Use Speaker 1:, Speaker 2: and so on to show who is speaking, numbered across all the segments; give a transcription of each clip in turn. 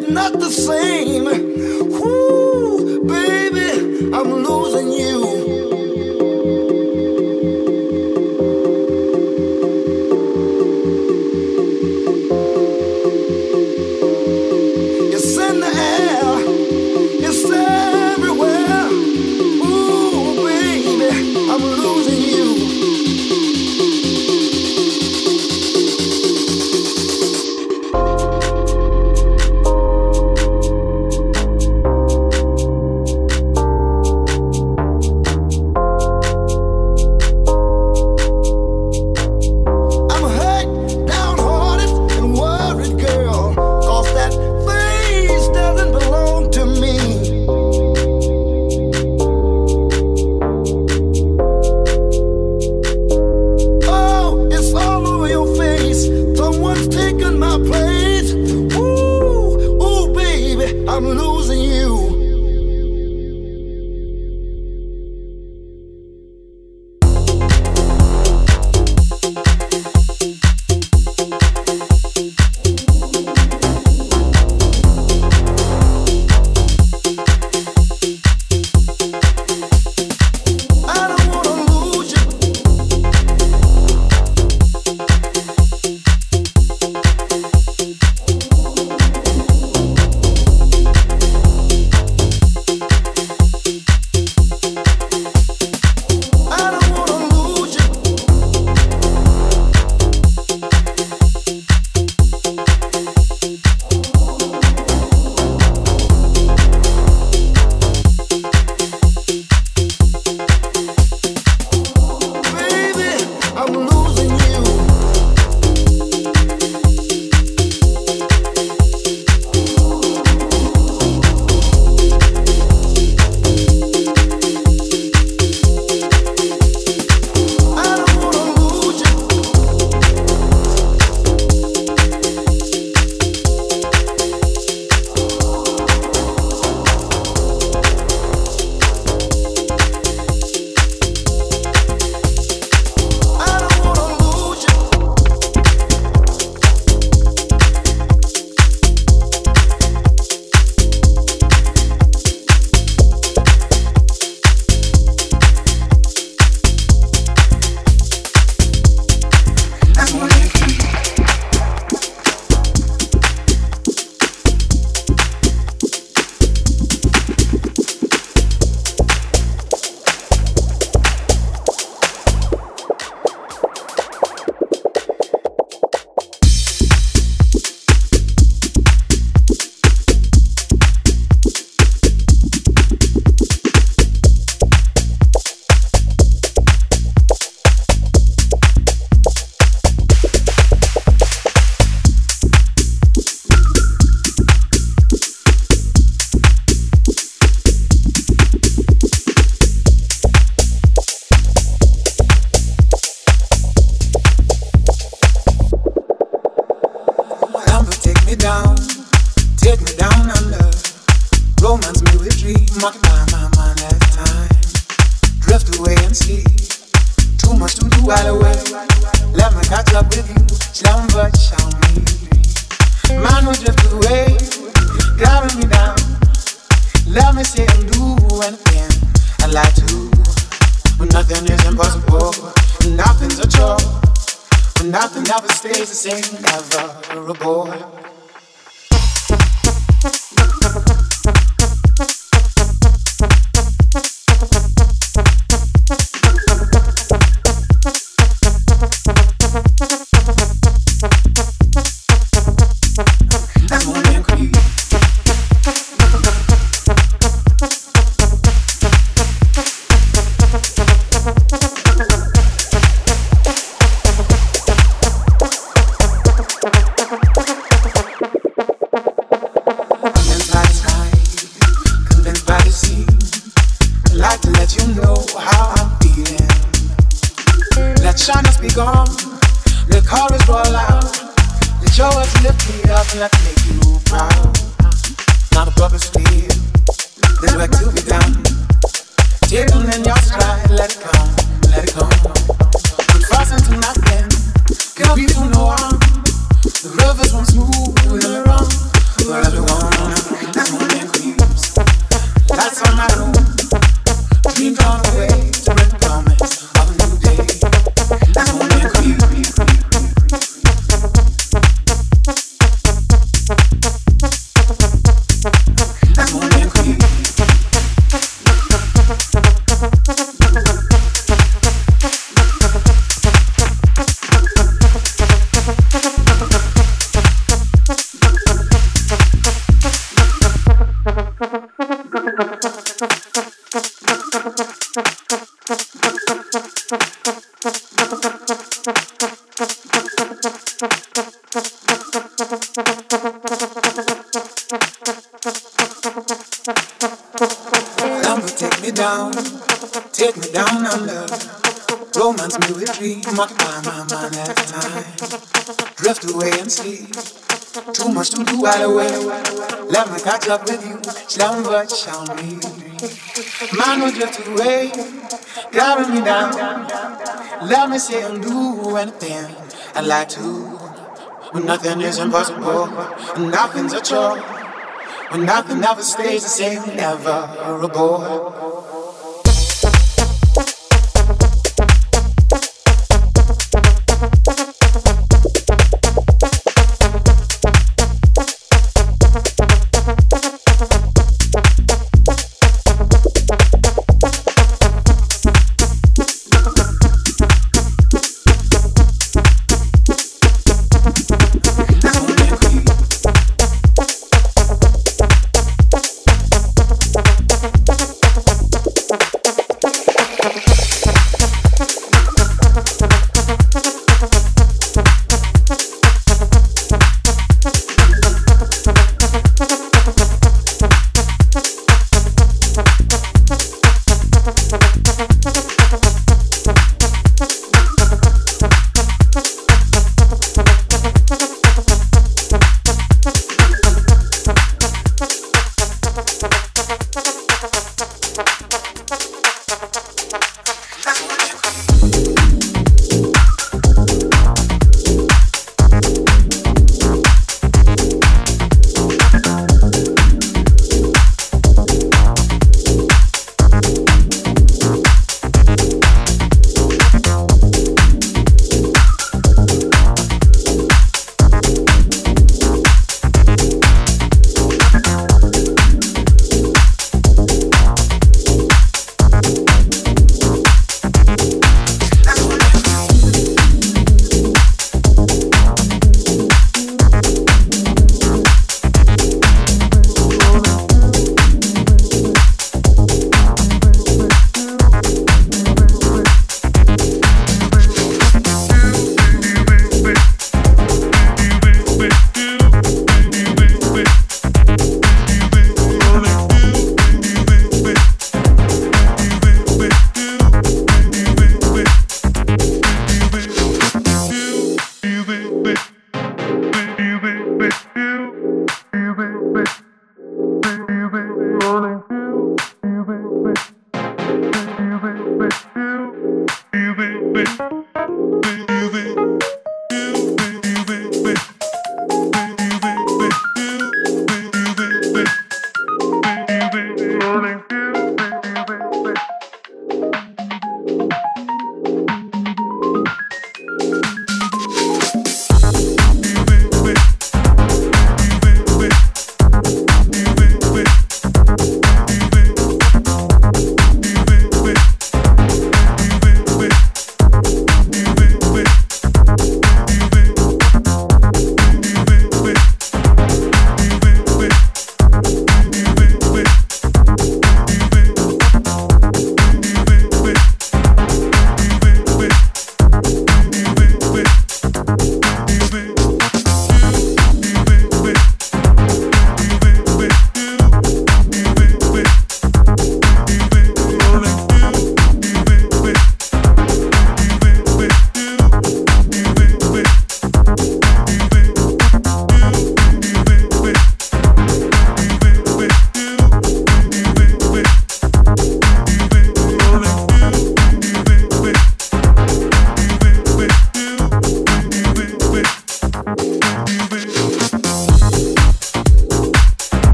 Speaker 1: Just not the same. gone. The chorus roll out. The showers lift me up and me make you proud. Now the bubble's clear. There's work to be done. Catch up with you. Slumber shall me. Mine will drift away, driving me down. Let me say and do anything I like to. When nothing is impossible, and nothing's a chore. When nothing ever stays the same, never a bore.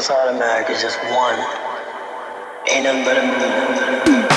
Speaker 2: Just automatic. It's just one. Ain't nothing but a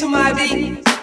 Speaker 3: to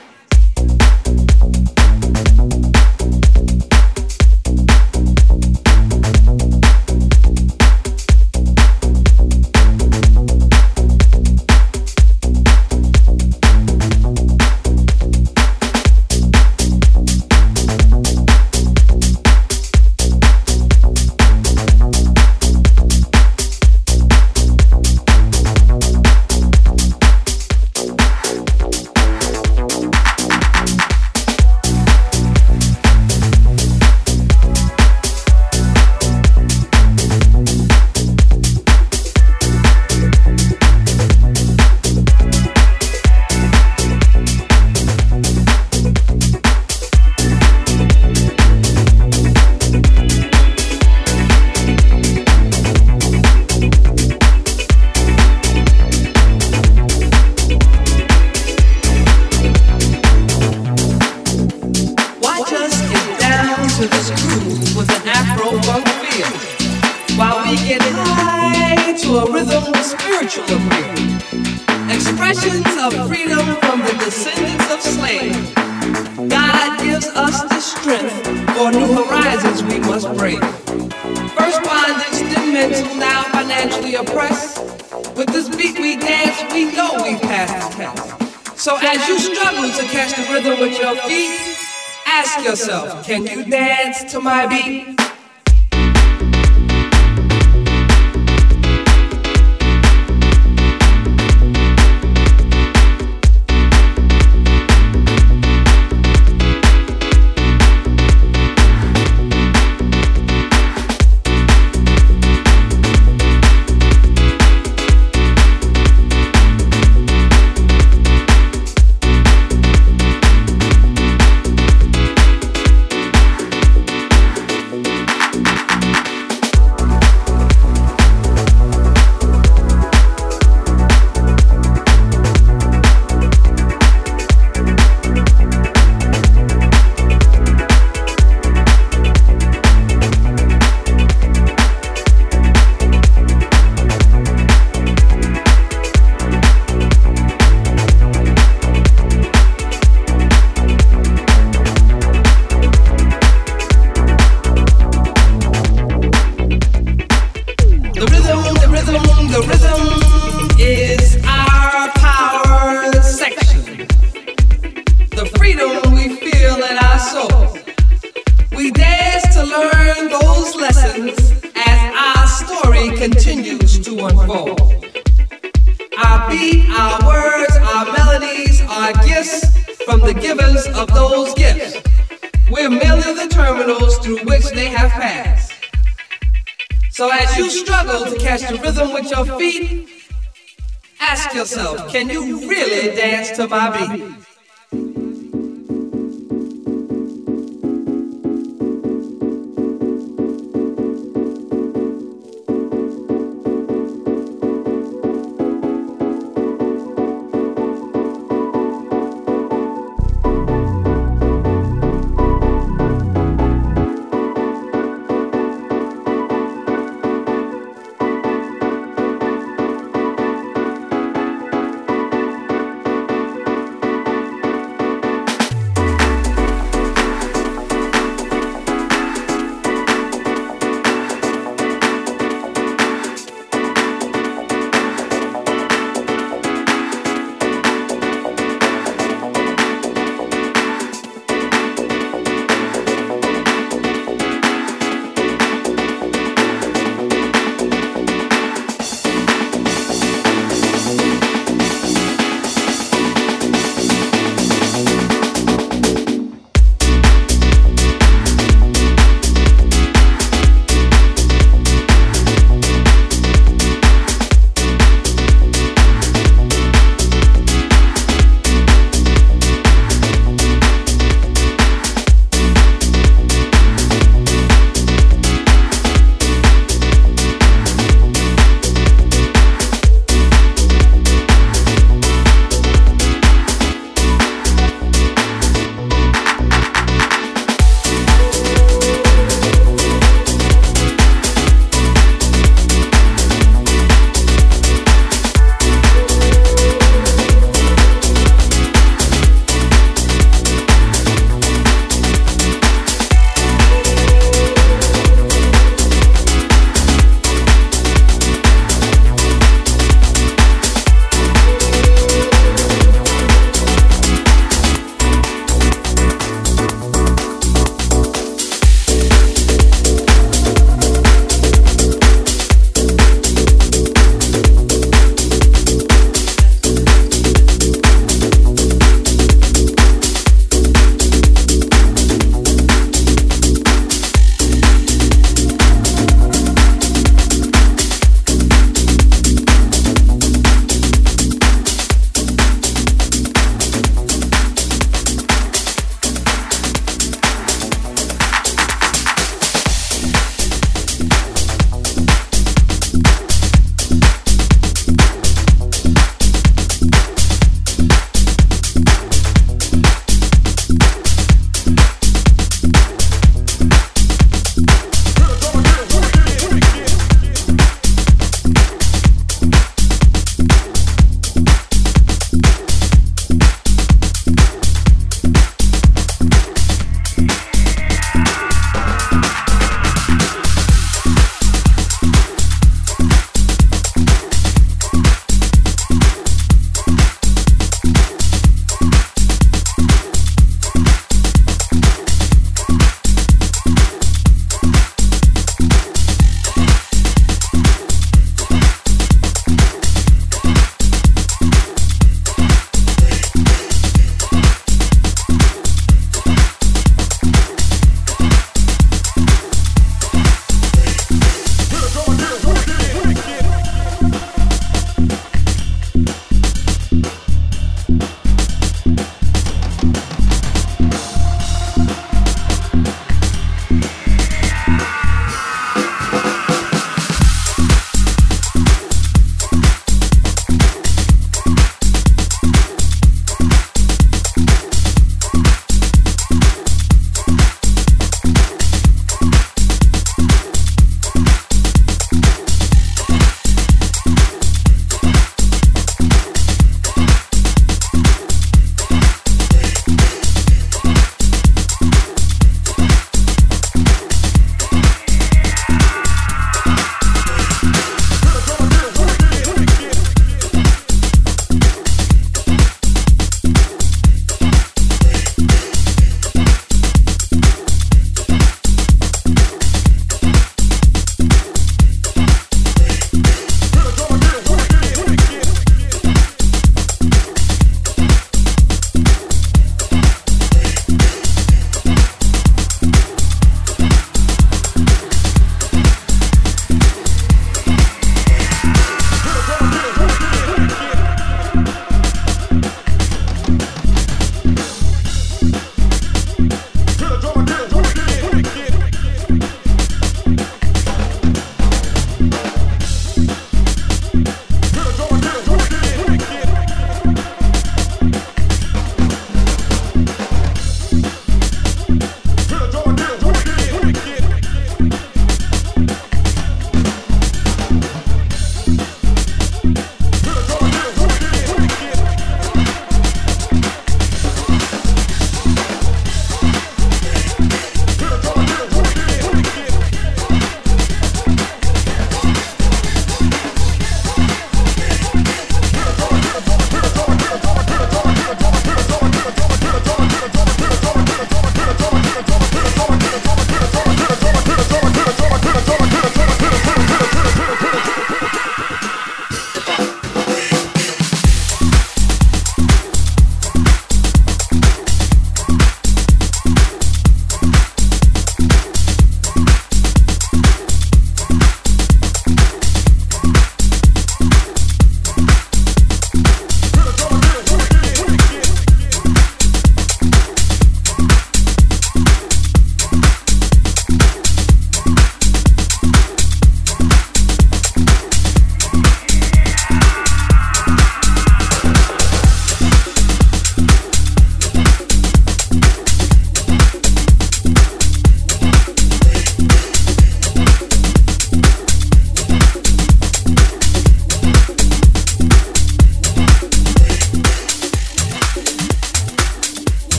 Speaker 3: dance